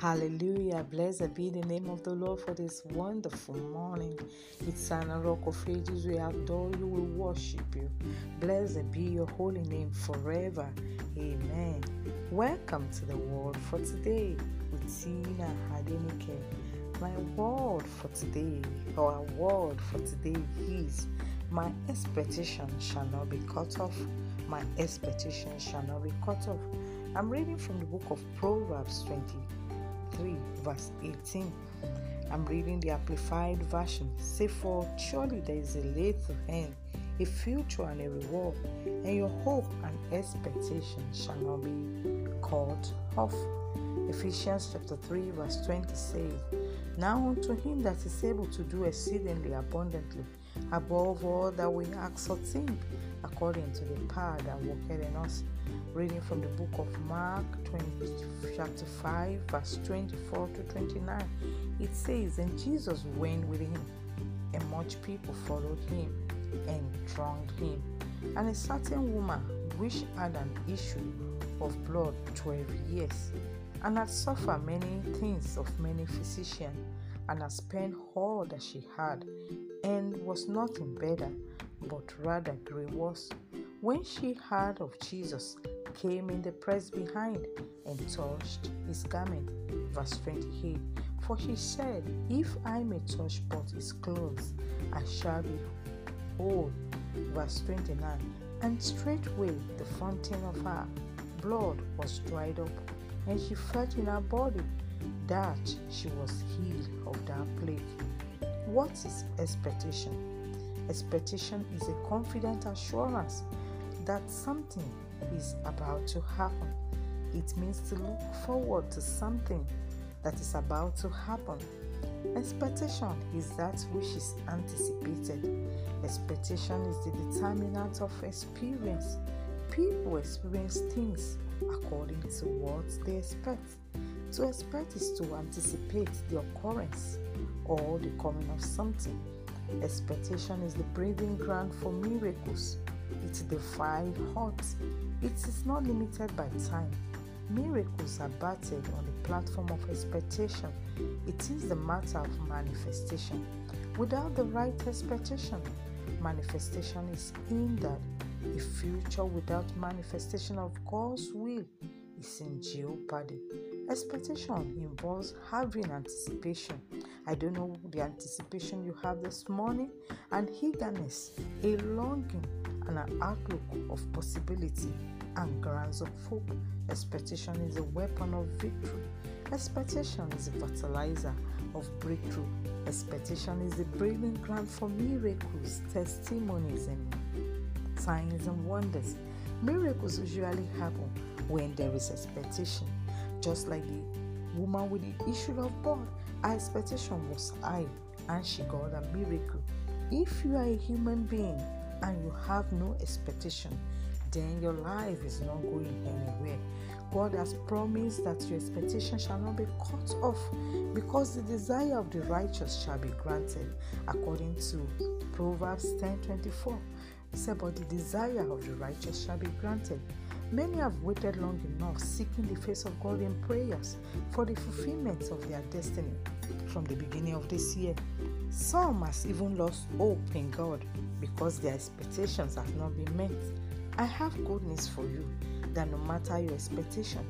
Hallelujah. Blessed be the name of the Lord for this wonderful morning. It's an rock of ages. We adore you, we worship you. Blessed be your holy name forever. Amen. Welcome to the word for today with Tina Adenike. My word for today, our word for today is My expectation shall not be cut off. My expectation shall not be cut off. I'm reading from the book of Proverbs 20. 3, verse 18. I'm reading the Amplified Version. Say, For surely there is a to hand, a future and a reward, and your hope and expectation shall not be cut off. Ephesians chapter 3, verse 20 says, Now unto him that is able to do exceedingly abundantly, above all that we ask or think, according to the power that worketh in us. Reading from the book of Mark 20, chapter 5, verse 24 to 29, it says, And Jesus went with him, and much people followed him and thronged him. And a certain woman, which had an issue of blood twelve years, and had suffered many things of many physicians, and had spent all that she had, and was nothing better, but rather grew worse. When she heard of Jesus, came in the press behind and touched his garment. Verse 28 For he said, If I may touch but his clothes, I shall be whole. Verse 29 And straightway the fountain of her blood was dried up, and she felt in her body that she was healed of that plague. What is expectation? Expectation is a confident assurance that something is about to happen. It means to look forward to something that is about to happen. Expectation is that which is anticipated. Expectation is the determinant of experience. People experience things according to what they expect. To expect is to anticipate the occurrence or the coming of something. Expectation is the breeding ground for miracles. It defies odds. It is not limited by time. Miracles are battered on the platform of expectation. It is the matter of manifestation. Without the right expectation, manifestation is hindered. A future without manifestation of God's will is in jeopardy. Expectation involves having anticipation. I don't know the anticipation you have this morning, and eagerness, a longing, and an outlook of possibility and grounds of hope. Expectation is a weapon of victory. Expectation is a fertilizer of breakthrough. Expectation is the breeding ground for miracles, testimonies, and signs and wonders. Miracles usually happen when there is expectation. Just like the woman with the issue of blood, her expectation was high and she got a miracle. If you are a human being and you have no expectation, then your life is not going anywhere. God has promised that your expectation shall not be cut off because the desire of the righteous shall be granted, according to Proverbs 10 24. He said, But the desire of the righteous shall be granted. Many have waited long enough seeking the face of God in prayers for the fulfillment of their destiny from the beginning of this year. Some has even lost hope in God because their expectations have not been met. I have good news for you that no matter your expectation,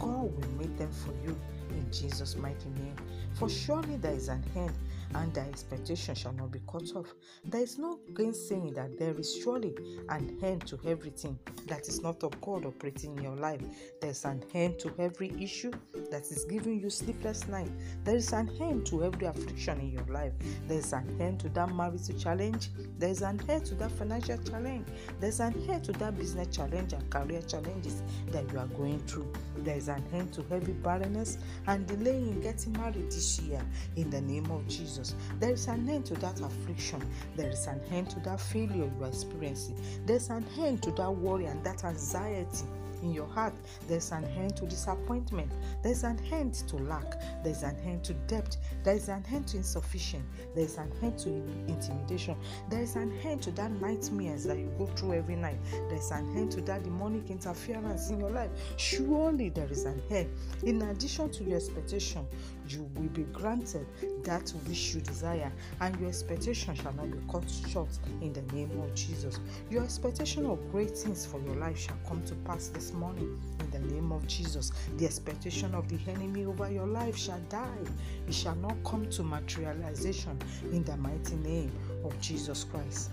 God will meet them for you in Jesus' mighty name. For surely there is an end, and thy expectation shall not be cut off. There is no gainsaying that there is surely an end to everything that is not of God operating in your life. There's an end to every issue that is giving you sleepless night. There is an end to every affliction in your life. There's an end to that marital challenge. There's an end to that financial challenge. There's an end to that business challenge and career challenges that you are going through. There's an end to heavy barrenness and delay in getting married this year in the name of Jesus. There is an end to that affliction. There is an end to that failure you are experiencing. There's an end to that worry and that anxiety in your heart. There's an end to disappointment. There's an end to lack. There's an end to debt. There's an end to insufficient. There's an end to intimidation. There's an end to that nightmares that you go through every night. There's an end to that demonic interference in your life. Surely there is an end. In addition to your expectation, you will be granted that which you desire, and your expectation shall not be cut short in the name of Jesus. Your expectation of great things for your life shall come to pass this morning in the name of Jesus. The expectation of the enemy over your life shall die, it shall not come to materialization in the mighty name of Jesus Christ.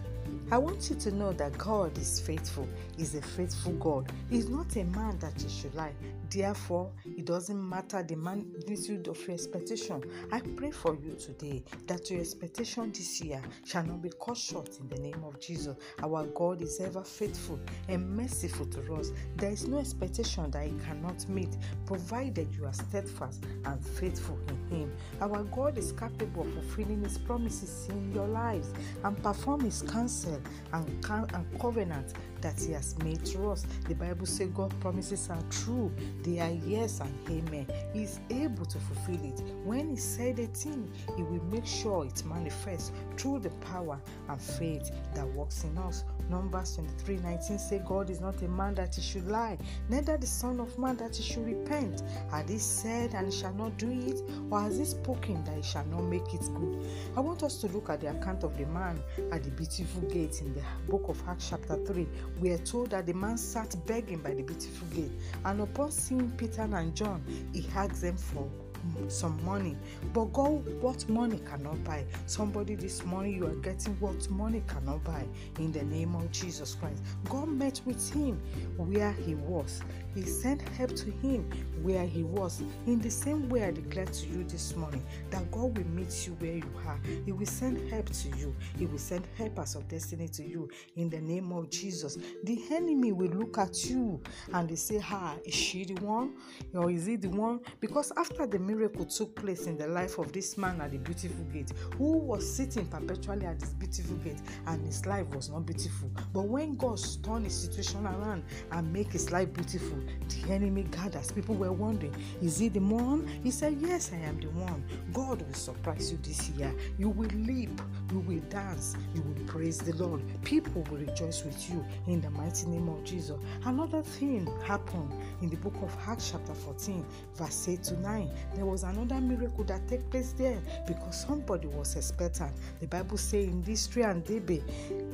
I want you to know that God is faithful. He's a faithful God. He's not a man that he should lie. Therefore, it doesn't matter the magnitude of your expectation. I pray for you today that your expectation this year shall not be cut short in the name of Jesus. Our God is ever faithful and merciful to us. There is no expectation that He cannot meet, provided you are steadfast and faithful in Him. Our God is capable of fulfilling His promises in your lives and perform His counsel and, and covenant that He has made to us. The Bible says God promises are true, they are yes and amen. He is able to fulfill it. When He said a thing, He will make sure it manifests through the power and faith that works in us. Numbers 23 19 say, God is not a man that he should lie, neither the Son of Man that he should repent. Had he said and he shall not do it, or has he spoken that he shall not make it good? I want us to look at the account of the man at the beautiful gate in the book of Acts, chapter 3. We are told that the man sat begging by the beautiful gate, and upon seeing Peter and John, he asked them for some money. But God, what money cannot buy? Somebody this morning, you are getting what money cannot buy in the name of Jesus Christ. God met with him where he was. He sent help to him where he was. In the same way, I declare to you this morning that God will meet you where you are. He will send help to you. He will send helpers of destiny to you in the name of Jesus. The enemy will look at you and they say, "Ha, is she the one, or is he the one?" Because after the miracle took place in the life of this man at the beautiful gate, who was sitting perpetually at this beautiful gate, and his life was not beautiful. But when God turned his situation around and make his life beautiful, the enemy gathers. People were wondering, is he the one? He said, Yes, I am the one. God will surprise you this year. You will leap, you will dance, you will praise the Lord. People will rejoice with you in the mighty name of Jesus. Another thing happened in the book of Acts, chapter 14, verse 8 to 9. There was another miracle that took place there because somebody was expectant. The Bible says in Lystra and Derbe,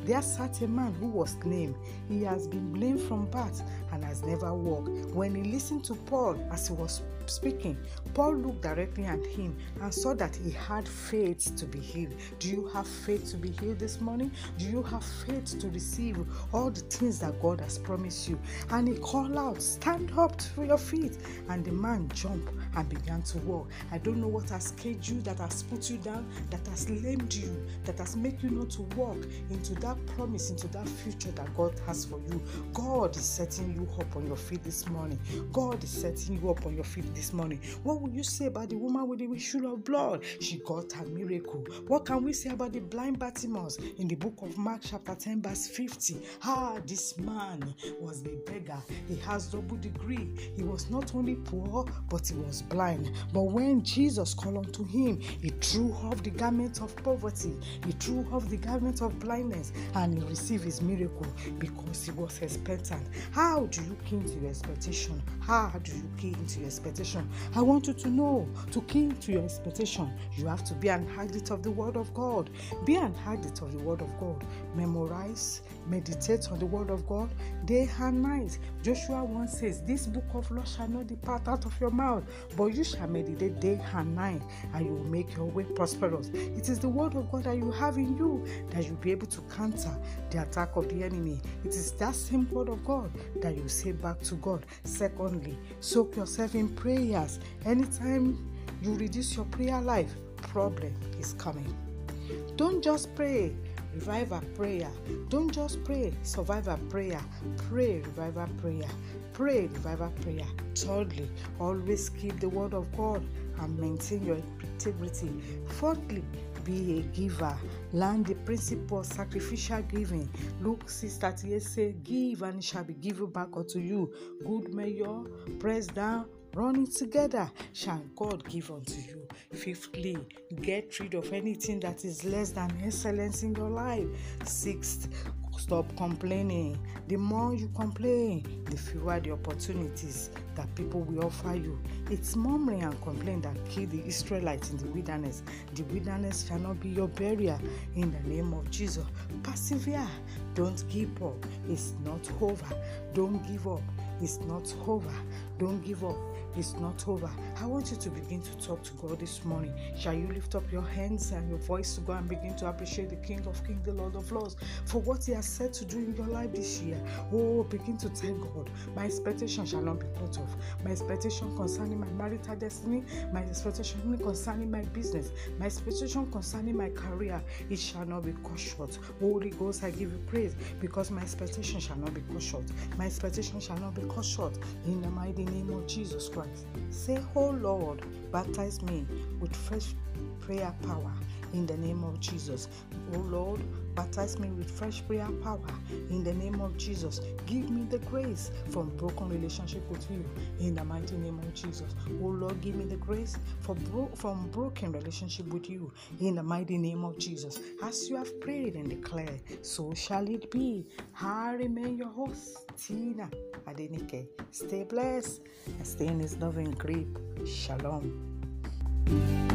there sat a man who was lame. He has been blamed from birth and has never walked. When he listened to Paul as he was speaking, Paul looked directly at him and saw that he had faith to be healed. Do you have faith to be healed this morning? Do you have faith to receive all the things that God has promised you? And he called out, Stand up to your feet. And the man jumped and began to walk. I don't know what has caged you, that has put you down, that has lamed you, that has made you not to walk into that promise, into that future that God has for you. God is setting you up on your feet this morning. God is setting you up on your feet this morning. What will you say about the woman with the issue of blood? She got her miracle. What can we say about the blind Bartimaeus in the book of Mark, chapter 10, verse 50? Ah, this man was a beggar. He has double degree. He was not only poor, but he was blind. But when Jesus called unto him, he threw off the garment of poverty, he threw off the garment of blindness, and he received his miracle because he was expectant. How do you key into your expectation? How do you key into your expectation? I want you to know to key to your expectation, you have to be an addict of the Word of God. Be an addict of the Word of God. Memorize, meditate on the Word of God day and night. Joshua 1 says, This book of law shall not depart out of your mouth, but you shall meditate day and night, and you will make your way prosperous. It is the Word of God that you have in you that you'll be able to counter the attack of the enemy. It is that same Word of God that you say back to God. Secondly, soak yourself in prayers. Anytime you reduce your prayer life, problem is coming. Don't just pray, revival prayer. Don't just pray, survivor prayer. Pray, revival prayer. Pray, revival prayer. Thirdly, always keep the word of God and maintain your integrity. Fourthly, be a giver. Learn the principle of sacrificial giving. Luke 6 38 say, Give and it shall be given back unto you. Good measure, press down, running together shall God give unto you. Fifthly, get rid of anything that is less than excellence in your life. Sixth, stop complaining. The more you complain, the fewer the opportunities that people will offer you. It's murmuring and complaining that killed the Israelites in the wilderness. The wilderness shall not be your barrier in the name of Jesus. Persevere. Don't give up. It's not over. Don't give up. It's not over. Don't give up. It's not over. I want you to begin to talk to God this morning. Shall you lift up your hands and your voice to God and begin to appreciate the King of Kings, the Lord of Lords, for what He has said to do in your life this year? Oh, begin to thank God. My expectation shall not be cut off. My expectation concerning my marital destiny, my expectation concerning my business, my expectation concerning my career, it shall not be cut short. Holy Ghost, I give you praise because my expectation shall not be cut short. My expectation shall not be cut short in the mighty name of Jesus Christ. Say, Oh Lord, baptize me with fresh prayer power in the name of Jesus. Oh Lord, baptize me with fresh prayer power in the name of Jesus. Give me the grace from broken relationship with you in the mighty name of Jesus. Oh Lord, give me the grace for bro- from broken relationship with you in the mighty name of Jesus. As you have prayed and declared, so shall it be. I remain your host, Tina Adenike. Stay blessed and stay in his loving grip. Shalom.